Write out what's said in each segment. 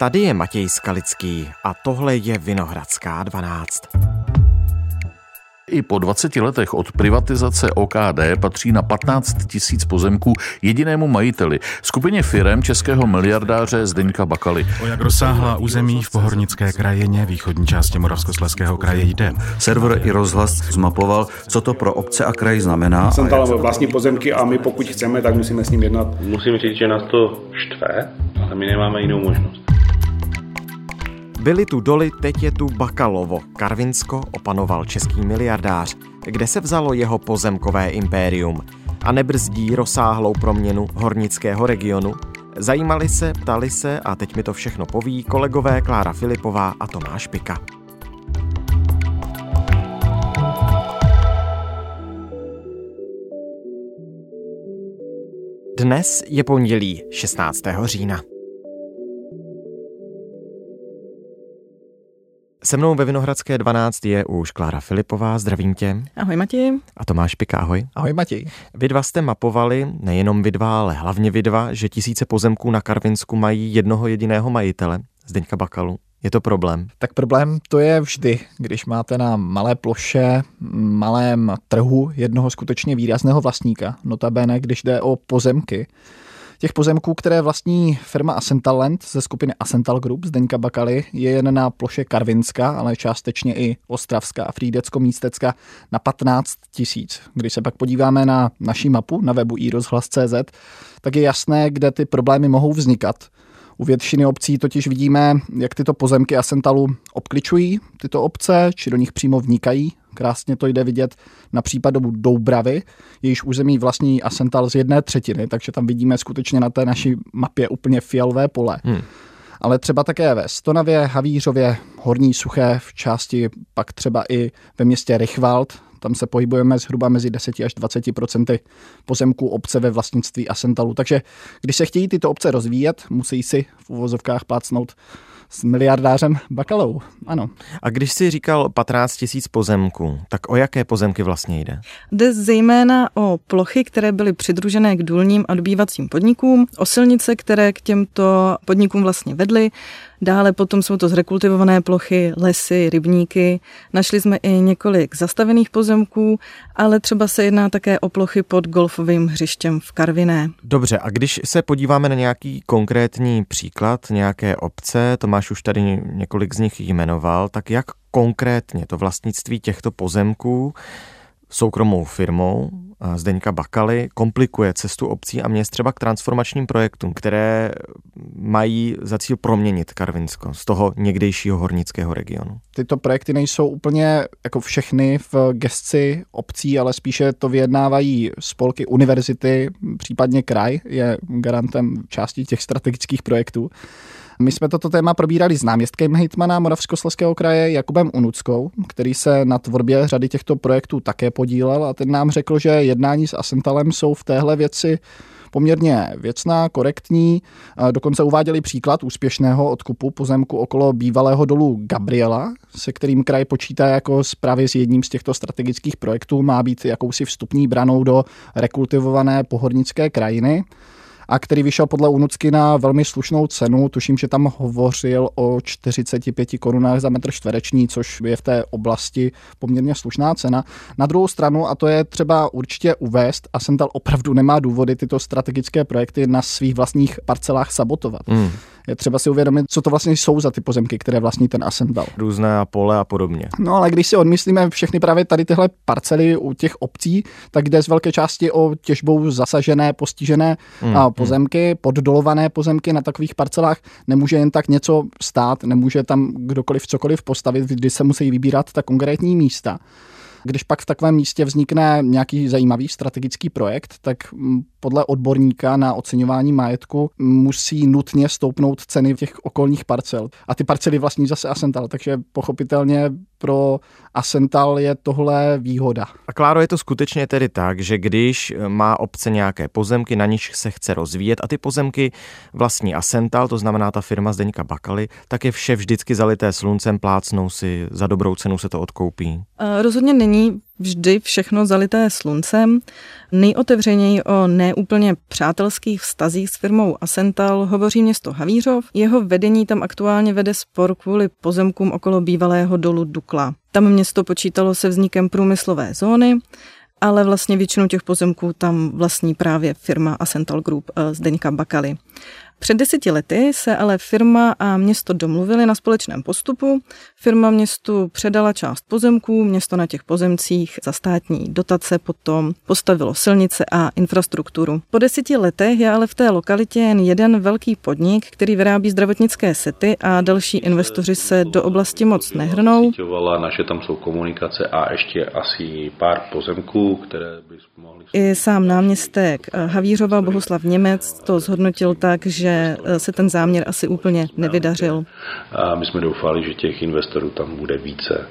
Tady je Matěj Skalický a tohle je Vinohradská 12. I po 20 letech od privatizace OKD patří na 15 tisíc pozemků jedinému majiteli, skupině firem českého miliardáře Zdeňka Bakaly. O jak rozsáhlá území v Pohornické krajině, východní části Moravskoslezského kraje jde. Server i rozhlas zmapoval, co to pro obce a kraj znamená. Jsem tam vlastní pozemky a my pokud chceme, tak musíme s ním jednat. Musím říct, že nás to štve, ale my nemáme jinou možnost. Byly tu doly, teď je tu Bakalovo. Karvinsko opanoval český miliardář. Kde se vzalo jeho pozemkové impérium? A nebrzdí rozsáhlou proměnu hornického regionu? Zajímali se, ptali se a teď mi to všechno poví kolegové Klára Filipová a Tomáš Pika. Dnes je pondělí 16. října. Se mnou ve Vinohradské 12 je už Klára Filipová, zdravím tě. Ahoj Matěj. A Tomáš Pika, ahoj. Ahoj Matěj. Vy dva jste mapovali, nejenom vy dva, ale hlavně vy dva, že tisíce pozemků na Karvinsku mají jednoho jediného majitele, Zdeňka Bakalu. Je to problém? Tak problém to je vždy, když máte na malé ploše, malém trhu jednoho skutečně výrazného vlastníka, notabene, když jde o pozemky, Těch pozemků, které vlastní firma Asental Land ze skupiny Asental Group Zdeňka Bakaly, je jen na ploše Karvinska, ale částečně i Ostravska a Frídecko-Místecka na 15 tisíc. Když se pak podíváme na naší mapu na webu iRozhlas.cz, tak je jasné, kde ty problémy mohou vznikat. U většiny obcí totiž vidíme, jak tyto pozemky Asentalu obkličují tyto obce, či do nich přímo vnikají. Krásně to jde vidět na případu Doubravy, jejíž území vlastní Asental z jedné třetiny, takže tam vidíme skutečně na té naší mapě úplně fialové pole. Hmm ale třeba také ve Stonavě, Havířově, Horní Suché, v části pak třeba i ve městě Richwald, tam se pohybujeme zhruba mezi 10 až 20 procenty pozemků obce ve vlastnictví Asentalu. Takže když se chtějí tyto obce rozvíjet, musí si v uvozovkách plácnout s miliardářem Bakalou. Ano. A když si říkal 15 tisíc pozemků, tak o jaké pozemky vlastně jde? Jde zejména o plochy, které byly přidružené k důlním a dobývacím podnikům, o silnice, které k těmto podnikům vlastně vedly, Dále potom jsou to zrekultivované plochy, lesy, rybníky. Našli jsme i několik zastavených pozemků, ale třeba se jedná také o plochy pod golfovým hřištěm v Karviné. Dobře, a když se podíváme na nějaký konkrétní příklad nějaké obce, Tomáš už tady několik z nich jmenoval, tak jak konkrétně to vlastnictví těchto pozemků soukromou firmou Zdeňka Bakaly komplikuje cestu obcí a měst třeba k transformačním projektům, které mají za cíl proměnit Karvinsko z toho někdejšího hornického regionu. Tyto projekty nejsou úplně jako všechny v gesci obcí, ale spíše to vyjednávají spolky univerzity, případně kraj je garantem části těch strategických projektů. My jsme toto téma probírali s náměstkem hejtmana Moravskoslezského kraje Jakubem Unuckou, který se na tvorbě řady těchto projektů také podílel a ten nám řekl, že jednání s Asentalem jsou v téhle věci poměrně věcná, korektní. Dokonce uváděli příklad úspěšného odkupu pozemku okolo bývalého dolu Gabriela, se kterým kraj počítá jako právě s jedním z těchto strategických projektů. Má být jakousi vstupní branou do rekultivované pohornické krajiny a který vyšel podle Unucky na velmi slušnou cenu. Tuším, že tam hovořil o 45 korunách za metr čtvereční, což je v té oblasti poměrně slušná cena. Na druhou stranu, a to je třeba určitě uvést, a Sental opravdu nemá důvody tyto strategické projekty na svých vlastních parcelách sabotovat. Hmm. Je třeba si uvědomit, co to vlastně jsou za ty pozemky, které vlastní ten Ascendal. Různé pole a podobně. No ale když si odmyslíme všechny právě tady tyhle parcely u těch obcí, tak jde z velké části o těžbou zasažené, postižené hmm. Pozemky, poddolované pozemky na takových parcelách. Nemůže jen tak něco stát, nemůže tam kdokoliv cokoliv postavit, kdy se musí vybírat ta konkrétní místa. Když pak v takovém místě vznikne nějaký zajímavý strategický projekt, tak podle odborníka na oceňování majetku musí nutně stoupnout ceny těch okolních parcel. A ty parcely vlastní zase Asental, takže pochopitelně pro Asental je tohle výhoda. A Kláro, je to skutečně tedy tak, že když má obce nějaké pozemky, na níž se chce rozvíjet a ty pozemky vlastní Asental, to znamená ta firma Zdeňka Bakaly, tak je vše vždycky zalité sluncem, plácnou si, za dobrou cenu se to odkoupí? Rozhodně není vždy všechno zalité sluncem. Nejotevřeněji o neúplně přátelských vztazích s firmou Asental hovoří město Havířov. Jeho vedení tam aktuálně vede spor kvůli pozemkům okolo bývalého dolu Dukla. Tam město počítalo se vznikem průmyslové zóny, ale vlastně většinu těch pozemků tam vlastní právě firma Asental Group eh, Zdeňka Bakaly. Před deseti lety se ale firma a město domluvili na společném postupu. Firma městu předala část pozemků, město na těch pozemcích za státní dotace potom postavilo silnice a infrastrukturu. Po deseti letech je ale v té lokalitě jen jeden velký podnik, který vyrábí zdravotnické sety a další investoři se do oblasti moc nehrnou. Naše tam jsou komunikace a ještě asi pár pozemků, které by mohli... I sám náměstek Havířova Bohuslav Němec to zhodnotil tak, že že eh, se ten záměr asi úplně nevydařil. A my jsme doufali, že těch investorů tam bude více.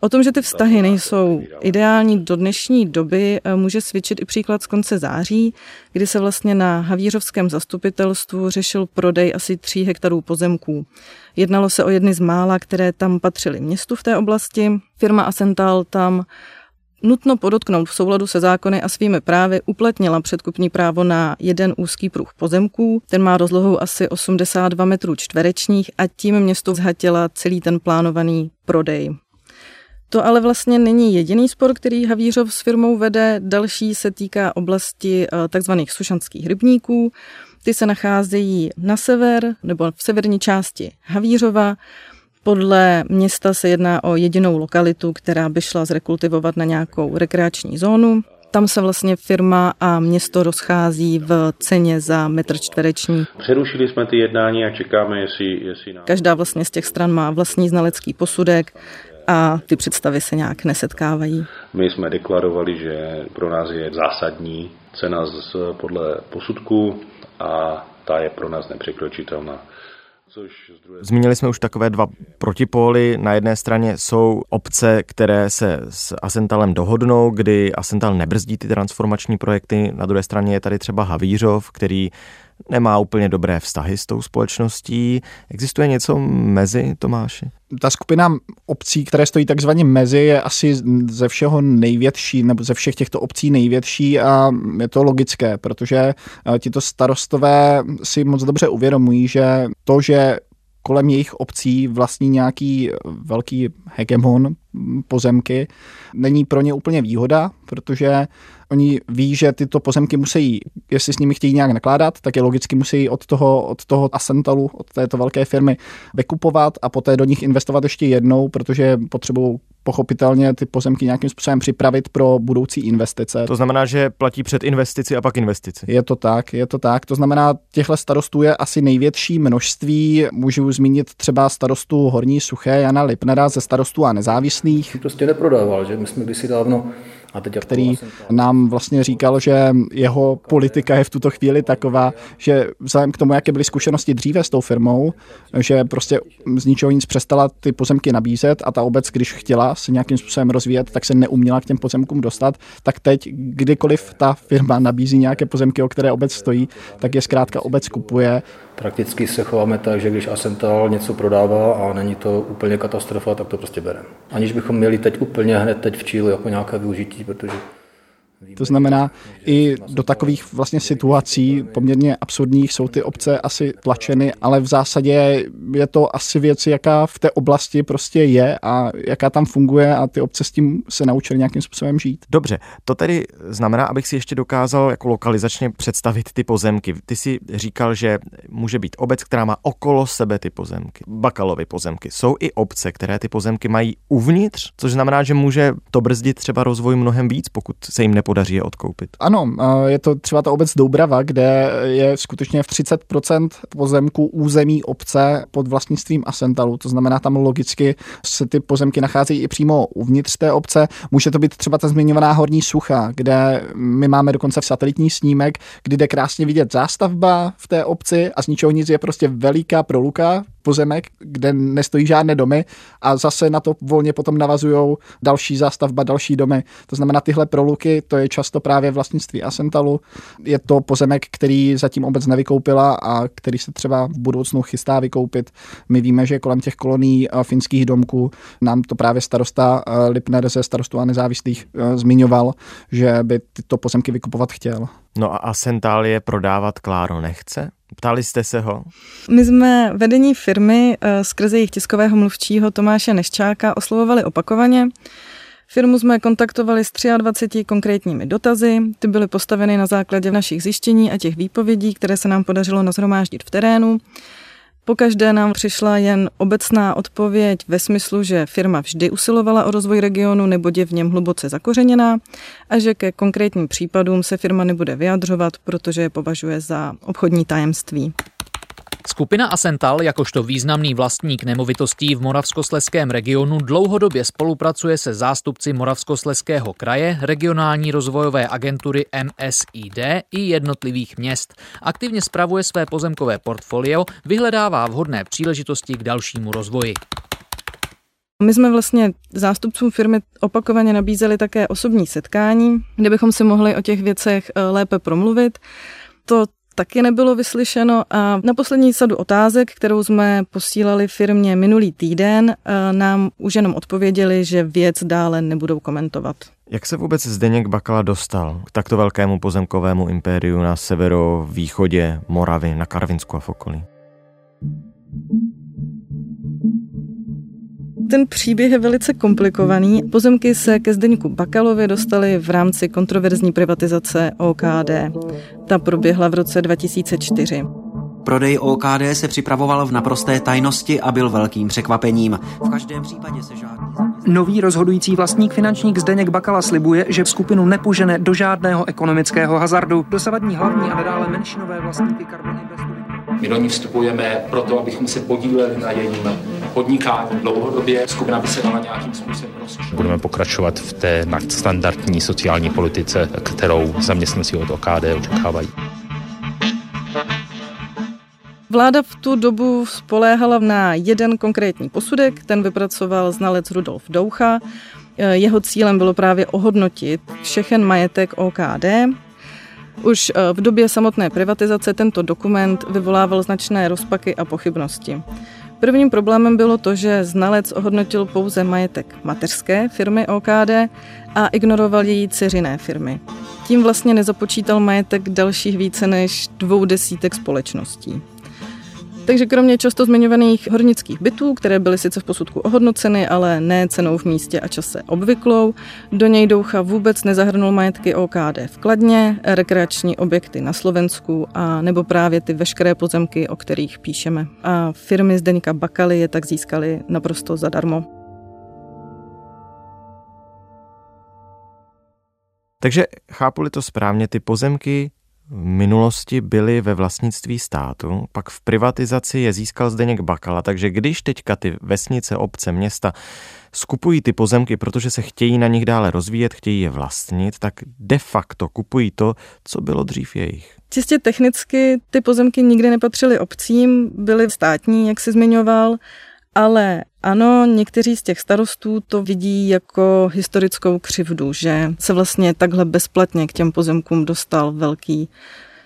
O tom, že ty vztahy nejsou ideální do dnešní doby, eh, může svědčit i příklad z konce září, kdy se vlastně na Havířovském zastupitelstvu řešil prodej asi tří hektarů pozemků. Jednalo se o jedny z mála, které tam patřily městu v té oblasti. Firma Asental tam Nutno podotknout v souladu se zákony a svými právy uplatnila předkupní právo na jeden úzký pruh pozemků. Ten má rozlohu asi 82 metrů čtverečních a tím město zhatila celý ten plánovaný prodej. To ale vlastně není jediný spor, který Havířov s firmou vede. Další se týká oblasti eh, tzv. sušanských rybníků. Ty se nacházejí na sever nebo v severní části Havířova. Podle města se jedná o jedinou lokalitu, která by šla zrekultivovat na nějakou rekreační zónu. Tam se vlastně firma a město rozchází v ceně za metr čtvereční. Přerušili jsme ty jednání a čekáme, jestli... jestli nám... Každá vlastně z těch stran má vlastní znalecký posudek a ty představy se nějak nesetkávají. My jsme deklarovali, že pro nás je zásadní cena z, podle posudku a ta je pro nás nepřekročitelná. Zmínili jsme už takové dva protipóly. Na jedné straně jsou obce, které se s Asentalem dohodnou, kdy Asental nebrzdí ty transformační projekty. Na druhé straně je tady třeba Havířov, který nemá úplně dobré vztahy s tou společností. Existuje něco mezi, Tomáši? Ta skupina obcí, které stojí takzvaně mezi, je asi ze všeho největší, nebo ze všech těchto obcí největší a je to logické, protože eh, tito starostové si moc dobře uvědomují, že to, že kolem jejich obcí vlastní nějaký velký hegemon pozemky, není pro ně úplně výhoda, protože Oni ví, že tyto pozemky musí, jestli s nimi chtějí nějak nakládat, tak je logicky musí od toho, od toho Asentalu, od této velké firmy vykupovat a poté do nich investovat ještě jednou, protože potřebují pochopitelně ty pozemky nějakým způsobem připravit pro budoucí investice. To znamená, že platí před investici a pak investici. Je to tak, je to tak. To znamená, těchto starostů je asi největší množství. Můžu zmínit třeba starostu Horní Suché Jana Lipnera ze starostů a nezávislých. Prostě neprodával, že my jsme kdysi dávno který nám vlastně říkal, že jeho politika je v tuto chvíli taková, že vzhledem k tomu, jaké byly zkušenosti dříve s tou firmou, že prostě z ničeho nic přestala ty pozemky nabízet a ta obec, když chtěla se nějakým způsobem rozvíjet, tak se neuměla k těm pozemkům dostat, tak teď, kdykoliv ta firma nabízí nějaké pozemky, o které obec stojí, tak je zkrátka obec kupuje Prakticky se chováme tak, že když Asental něco prodává a není to úplně katastrofa, tak to prostě bereme. Aniž bychom měli teď úplně hned teď v Čílu jako nějaké využití, protože to znamená, i do takových vlastně situací poměrně absurdních jsou ty obce asi tlačeny, ale v zásadě je to asi věc, jaká v té oblasti prostě je a jaká tam funguje a ty obce s tím se naučily nějakým způsobem žít. Dobře, to tedy znamená, abych si ještě dokázal jako lokalizačně představit ty pozemky. Ty si říkal, že může být obec, která má okolo sebe ty pozemky, bakalovy pozemky. Jsou i obce, které ty pozemky mají uvnitř, což znamená, že může to brzdit třeba rozvoj mnohem víc, pokud se jim nepodaří je odkoupit. Ano, je to třeba ta obec Doubrava, kde je skutečně v 30% pozemků území obce pod vlastnictvím Asentalu, to znamená tam logicky se ty pozemky nacházejí i přímo uvnitř té obce. Může to být třeba ta zmiňovaná Horní Sucha, kde my máme dokonce satelitní snímek, kdy jde krásně vidět zástavba v té obci a z ničeho nic je prostě veliká proluka pozemek, kde nestojí žádné domy a zase na to volně potom navazují další zástavba, další domy. To znamená, tyhle proluky, to je často právě vlastnictví Asentalu. Je to pozemek, který zatím obec nevykoupila a který se třeba v budoucnu chystá vykoupit. My víme, že kolem těch kolonií eh, finských domků nám to právě starosta eh, Lipner ze starostu a nezávislých eh, zmiňoval, že by tyto pozemky vykupovat chtěl. No a Asental je prodávat Kláro nechce? Ptali jste se ho? My jsme vedení firmy skrze jejich tiskového mluvčího Tomáše Neščáka oslovovali opakovaně. Firmu jsme kontaktovali s 23 konkrétními dotazy. Ty byly postaveny na základě našich zjištění a těch výpovědí, které se nám podařilo nazhromáždit v terénu. Po každé nám přišla jen obecná odpověď ve smyslu, že firma vždy usilovala o rozvoj regionu, nebo je v něm hluboce zakořeněná a že ke konkrétním případům se firma nebude vyjadřovat, protože je považuje za obchodní tajemství. Skupina Asental, jakožto významný vlastník nemovitostí v Moravskosleském regionu, dlouhodobě spolupracuje se zástupci Moravskosleského kraje, regionální rozvojové agentury MSID i jednotlivých měst. Aktivně spravuje své pozemkové portfolio, vyhledává vhodné příležitosti k dalšímu rozvoji. My jsme vlastně zástupcům firmy opakovaně nabízeli také osobní setkání, kde bychom si mohli o těch věcech eh, lépe promluvit. To taky nebylo vyslyšeno a na poslední sadu otázek, kterou jsme posílali firmě minulý týden, eh, nám už jenom odpověděli, že věc dále nebudou komentovat. Jak se vůbec Zdeněk Bakala dostal k takto velkému pozemkovému impériu na severovýchodě Moravy, na Karvinsku a v okolí? Ten příběh je velice komplikovaný. Pozemky se ke Zdeňku Bakalovi dostaly v rámci kontroverzní privatizace OKD. Ta proběhla v roce 2004. Prodej OKD se připravoval v naprosté tajnosti a byl velkým překvapením. V každém případě se žádný Nový rozhodující vlastník finančník Zdeněk Bakala slibuje, že skupinu nepožene do žádného ekonomického hazardu. Dosavadní hlavní a nadále menšinové vlastníky Carbon Investory. My do ní vstupujeme proto, abychom se podíleli na jejím podnikání dlouhodobě. Skupina by se dala nějakým způsobem rozčit. Budeme pokračovat v té nadstandardní sociální politice, kterou zaměstnanci od OKD očekávají. Vláda v tu dobu spoléhala na jeden konkrétní posudek, ten vypracoval znalec Rudolf Doucha. Jeho cílem bylo právě ohodnotit všechen majetek OKD. Už eh, v době samotné privatizace tento dokument vyvolával značné rozpaky a pochybnosti. Prvním problémem bylo to, že znalec ohodnotil pouze majetek mateřské firmy OKD a ignoroval její dceřiné firmy. Tím vlastně nezapočítal majetek dalších více než dvou desítek společností. Takže kromě často zmiňovaných hornických bytů, které byly sice v posudku ohodnoceny, ale ne cenou v místě a čase obvyklou, do něj Doucha vůbec nezahrnul majetky OKD v Kladně, rekreační objekty na Slovensku a nebo právě ty veškeré pozemky, o kterých píšeme. A firmy Zdeňka Bakaly je tak získaly naprosto zadarmo. Takže chápu-li to správně, ty pozemky v minulosti byly ve vlastnictví státu, pak v privatizaci je získal Zdeněk Bakala, takže když teďka ty vesnice, obce, města skupují ty pozemky, protože se chtějí na nich dále rozvíjet, chtějí je vlastnit, tak de facto kupují to, co bylo dřív jejich. Čistě technicky ty pozemky nikdy nepatřily obcím, byly státní, jak si zmiňoval, ale ano, někteří z těch starostů to vidí jako historickou křivdu, že se vlastně takhle bezplatně k těm pozemkům dostal velký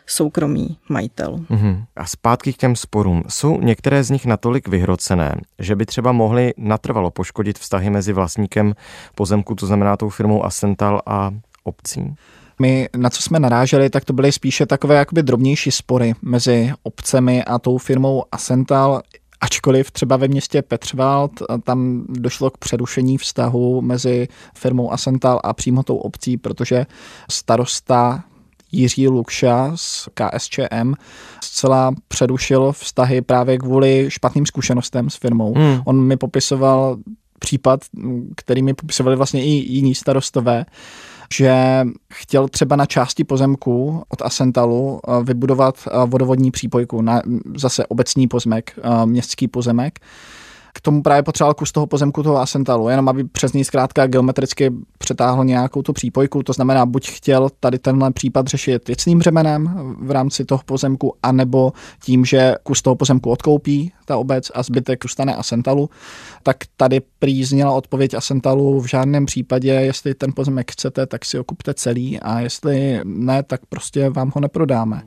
soukromý majitel. Uhum. A zpátky k těm sporům. Jsou některé z nich natolik vyhrocené, že by třeba mohly natrvalo poškodit vztahy mezi vlastníkem pozemku, to znamená tou firmou Asental a obcí? My, na co jsme naráželi, tak to byly spíše takové jakoby drobnější spory mezi obcemi a tou firmou Asental. Ačkoliv třeba ve městě Petřvald tam došlo k přerušení vztahu mezi firmou Asental a přímo tou obcí, protože starosta Jiří Lukša z KSČM zcela přerušil vztahy právě kvůli špatným zkušenostem s firmou. Hmm. On mi popisoval případ, který mi popisovali vlastně i jiní starostové, že chtěl třeba na části pozemku od Asentalu eh, vybudovat eh, vodovodní přípojku, na zase obecní pozemek, eh, městský pozemek. K tomu právě potřeboval kus toho pozemku toho Asentalu, jenom aby přes něj zkrátka geometricky přetáhl nějakou tu přípojku, to znamená, buď chtěl tady tenhle případ řešit věcným břemenem v rámci toho pozemku, anebo tím, že kus toho pozemku odkoupí ta obec a zbytek zůstane Asentalu, tak tady prý zněla odpověď Asentalu v žádném případě, jestli ten pozemek chcete, tak si ho kupte celý a jestli ne, tak prostě vám ho neprodáme.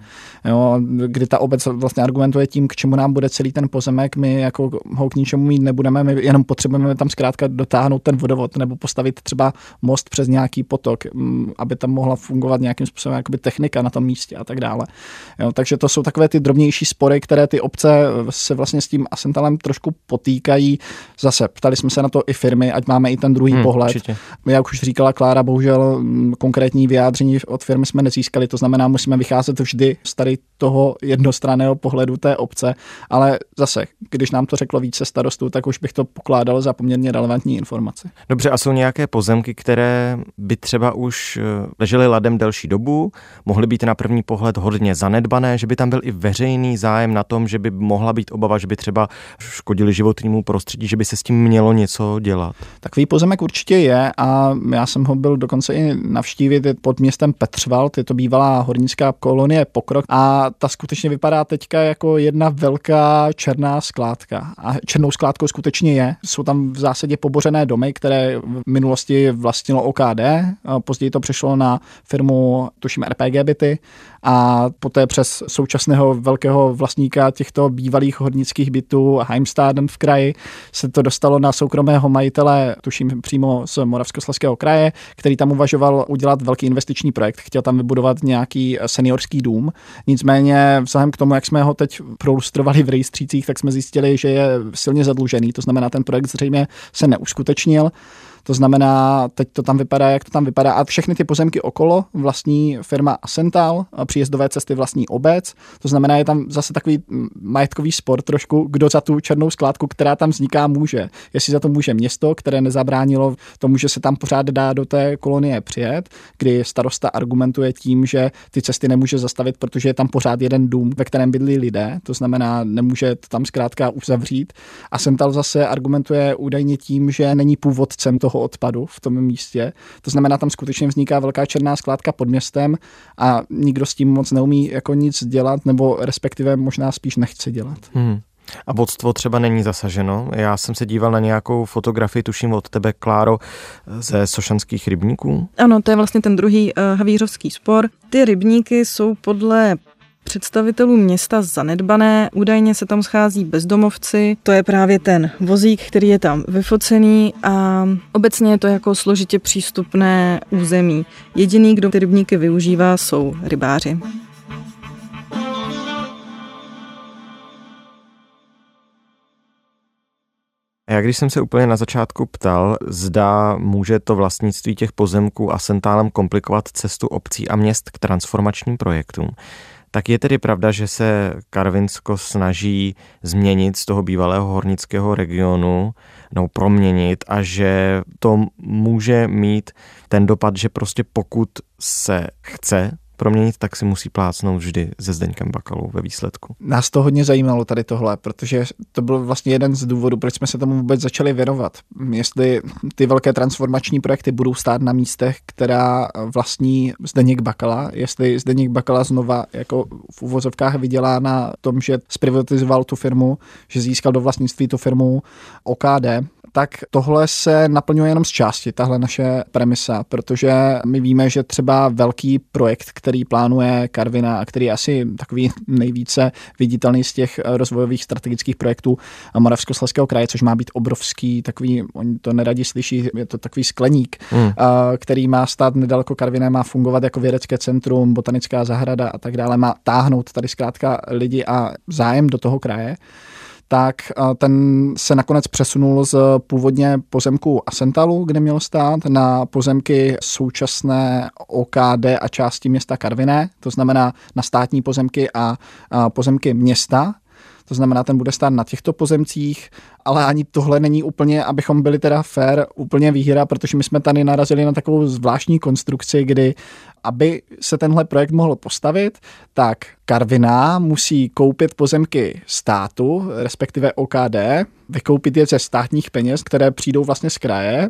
Jo, kdy ta obec vlastně argumentuje tím, k čemu nám bude celý ten pozemek, my jako ho k ničemu mít nebudeme, my jenom potřebujeme tam zkrátka dotáhnout ten vodovod nebo postavit třeba most přes nějaký potok, mm, aby tam mohla fungovat nějakým způsobem jakoby technika na tom místě a tak dále. Jo, takže to jsou takové ty drobnější spory, které ty obce se vlastně s tím Asentalem trošku potýkají. Zase ptali jsme se na to i firmy, ať máme i ten druhý hmm, pohled. Určitě. Jak už říkala Klára, bohužel mm, konkrétní vyjádření od firmy jsme nezískali, to znamená, musíme vycházet vždy z tady toho jednostranného pohledu té obce, ale zase, když nám to řeklo více starostů, tak už bych to pokládal za poměrně relevantní informace. Dobře, a jsou nějaké pozemky, které by třeba už eh, ležely ladem delší dobu, mohly být na první pohled hodně zanedbané, že by tam byl i veřejný zájem na tom, že by mohla být obava, že by třeba škodili životnímu prostředí, že by se s tím mělo něco dělat? Takový pozemek určitě je a já jsem ho byl dokonce i navštívit pod městem Petřvald, je to bývalá hornická kolonie Pokrok a ta skutečně vypadá teďka jako jedna velká černá skládka. A černou skládkou skutečně je. Jsou tam v zásadě pobořené domy, které v minulosti vlastnilo OKD, později to přešlo na firmu, tuším RPG byty a poté přes současného velkého vlastníka těchto bývalých hornických bytů Heimstaden v kraji se to dostalo na soukromého majitele, tuším přímo z Moravskoslezského kraje, který tam uvažoval udělat velký investiční projekt. Chtěl tam vybudovat nějaký seniorský dům. Nicméně vzhledem k tomu, jak jsme ho teď prolustrovali v rejstřících, tak jsme zjistili, že je silně zadlužený. To znamená, ten projekt zřejmě se neuskutečnil. To znamená, teď to tam vypadá, jak to tam vypadá. A všechny ty pozemky okolo vlastní firma Asental, příjezdové cesty vlastní obec. To znamená, je tam zase takový majetkový spor trošku, kdo za tu černou skládku, která tam vzniká, může. Jestli za to může město, které nezabránilo tomu, že se tam pořád dá do té kolonie přijet, kdy starosta argumentuje tím, že ty cesty nemůže zastavit, protože je tam pořád jeden dům, ve kterém bydlí lidé, to znamená, nemůže to tam zkrátka uzavřít. A Sental zase argumentuje údajně tím, že není původcem toho toho odpadu v tom místě. To znamená, tam skutečně vzniká velká černá skládka pod městem a nikdo s tím moc neumí jako nic dělat, nebo respektive možná spíš nechce dělat. Hmm. A vodstvo třeba není zasaženo. Já jsem se díval na nějakou fotografii, tuším od tebe, Kláro, ze sošanských rybníků. Ano, to je vlastně ten druhý uh, havířovský spor. Ty rybníky jsou podle představitelů města zanedbané. Údajně se tam schází bezdomovci. To je právě ten vozík, který je tam vyfocený a obecně je to jako složitě přístupné území. Jediný, kdo ty rybníky využívá, jsou rybáři. Já když jsem se úplně na začátku ptal, zda může to vlastnictví těch pozemků a sentálem komplikovat cestu obcí a měst k transformačním projektům, tak je tedy pravda, že se Karvinsko snaží změnit z toho bývalého hornického regionu, no proměnit a že to může mít ten dopad, že prostě pokud se chce proměnit, tak si musí plácnout vždy se Zdeňkem Bakalou ve výsledku. Nás to hodně zajímalo tady tohle, protože to byl vlastně jeden z důvodů, proč jsme se tomu vůbec začali věnovat. Jestli ty velké transformační projekty budou stát na místech, která vlastní Zdeněk Bakala, jestli Zdeněk Bakala znova jako v uvozovkách vydělá na tom, že zprivatizoval tu firmu, že získal do vlastnictví tu firmu OKD, tak tohle se naplňuje jenom z části, tahle naše premisa, protože my víme, že třeba velký projekt, který plánuje Karvina a který je asi takový nejvíce viditelný z těch rozvojových strategických projektů Moravskoslezského kraje, což má být obrovský, takový, oni to neradi slyší, je to takový skleník, hmm. který má stát nedaleko Karviné, má fungovat jako vědecké centrum, botanická zahrada a tak dále, má táhnout tady zkrátka lidi a zájem do toho kraje tak ten se nakonec přesunul z původně pozemku Asentalu, kde měl stát, na pozemky současné OKD a části města Karviné, to znamená na státní pozemky a pozemky města, to znamená, ten bude stát na těchto pozemcích, ale ani tohle není úplně, abychom byli teda fair, úplně výhra, protože my jsme tady narazili na takovou zvláštní konstrukci, kdy aby se tenhle projekt mohl postavit, tak Karviná musí koupit pozemky státu, respektive OKD, vykoupit je ze státních peněz, které přijdou vlastně z kraje,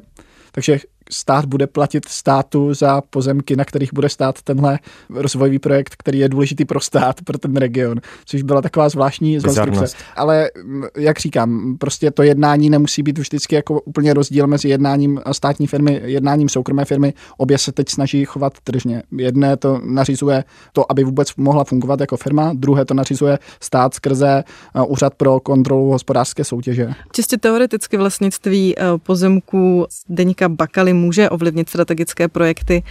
takže stát bude platit státu za pozemky, na kterých bude stát tenhle rozvojový projekt, který je důležitý pro stát, pro ten region, což byla taková zvláštní konstrukce. Ale jak říkám, prostě to jednání nemusí být vždycky jako úplně rozdíl mezi jednáním státní firmy, jednáním soukromé firmy. Obě se teď snaží chovat tržně. Jedné to nařizuje to, aby vůbec mohla fungovat jako firma, druhé to nařizuje stát skrze úřad pro kontrolu hospodářské soutěže. Čistě teoreticky vlastnictví pozemků Deníka Bakaly může ovlivnit strategické projekty,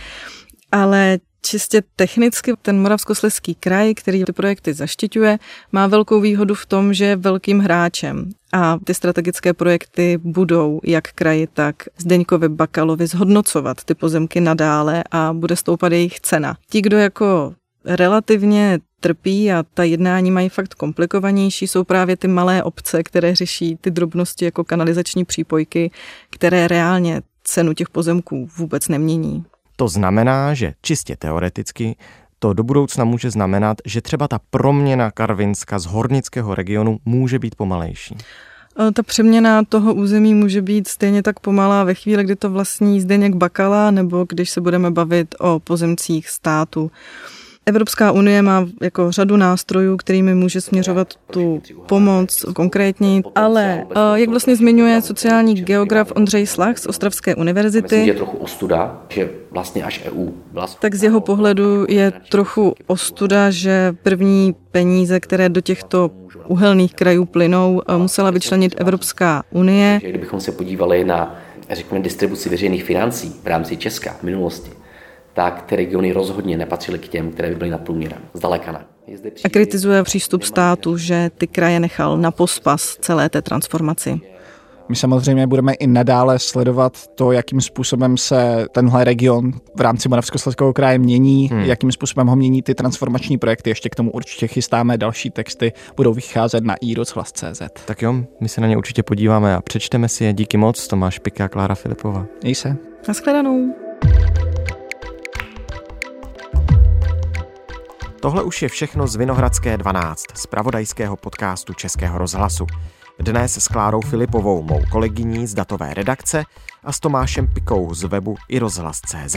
ale čistě technicky ten Moravskoslezský kraj, který ty projekty zaštiťuje, má velkou výhodu v tom, že je velkým hráčem a ty strategické projekty budou jak kraji, tak Zdeňkovi Bakalovi zhodnocovat ty pozemky nadále a bude stoupat jejich cena. Ti, kdo jako relativně trpí a ta jednání mají fakt komplikovanější, jsou právě ty malé obce, které řeší ty drobnosti jako kanalizační přípojky, které reálně cenu těch pozemků vůbec nemění. To znamená, že čistě teoreticky to do budoucna může znamenat, že třeba ta proměna Karvinska z hornického regionu může být pomalejší. Ta přeměna toho území může být stejně tak pomalá ve chvíli, kdy to vlastní Zdeněk Bakala, nebo když se budeme bavit o pozemcích státu. Evropská unie má jako řadu nástrojů, kterými může směřovat tu pomoc konkrétně, ale eh, jak vlastně zmiňuje sociální geograf Ondřej Slach z Ostravské univerzity, je trochu ostuda, že vlastně až EU vlast... tak z jeho pohledu je trochu ostuda, že první peníze, které do těchto uhelných krajů plynou, eh, musela vyčlenit Evropská unie. Kdybychom se podívali na řekněme, distribuci veřejných financí v rámci Česka v minulosti, tak ty regiony rozhodně nepatřily k těm, které by byly nad průměrem. Zdaleka ne. A kritizuje přístup státu, že ty kraje nechal na pospas celé té transformaci. My samozřejmě budeme i nadále sledovat to, jakým způsobem se tenhle region v rámci Moravskoslezského kraje mění, hmm. jakým způsobem ho mění ty transformační projekty. Ještě k tomu určitě chystáme další texty, budou vycházet na iRozhlas.cz. Tak jo, my se na ně určitě podíváme a přečteme si je. Díky moc, Tomáš Pika a Klára Filipová. Měj se. Naschledanou. Tohle už je všechno z Vinohradské 12, z pravodajského podcastu Českého rozhlasu. Dnes s Klárou Filipovou, mou kolegyní z datové redakce a s Tomášem Pikou z webu i rozhlas.cz.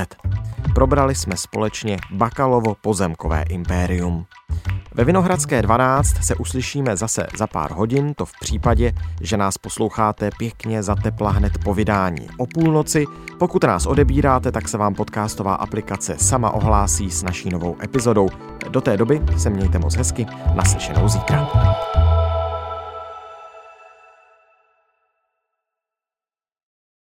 Probrali jsme společně Bakalovo pozemkové impérium. Ve Vinohradské 12 se uslyšíme zase za pár hodin, to v případě, že nás posloucháte pěkně za tepla hned po vydání o půlnoci. Pokud nás odebíráte, tak se vám podcastová aplikace sama ohlásí s naší novou epizodou. Do té doby se mějte moc hezky, naslyšenou zítra.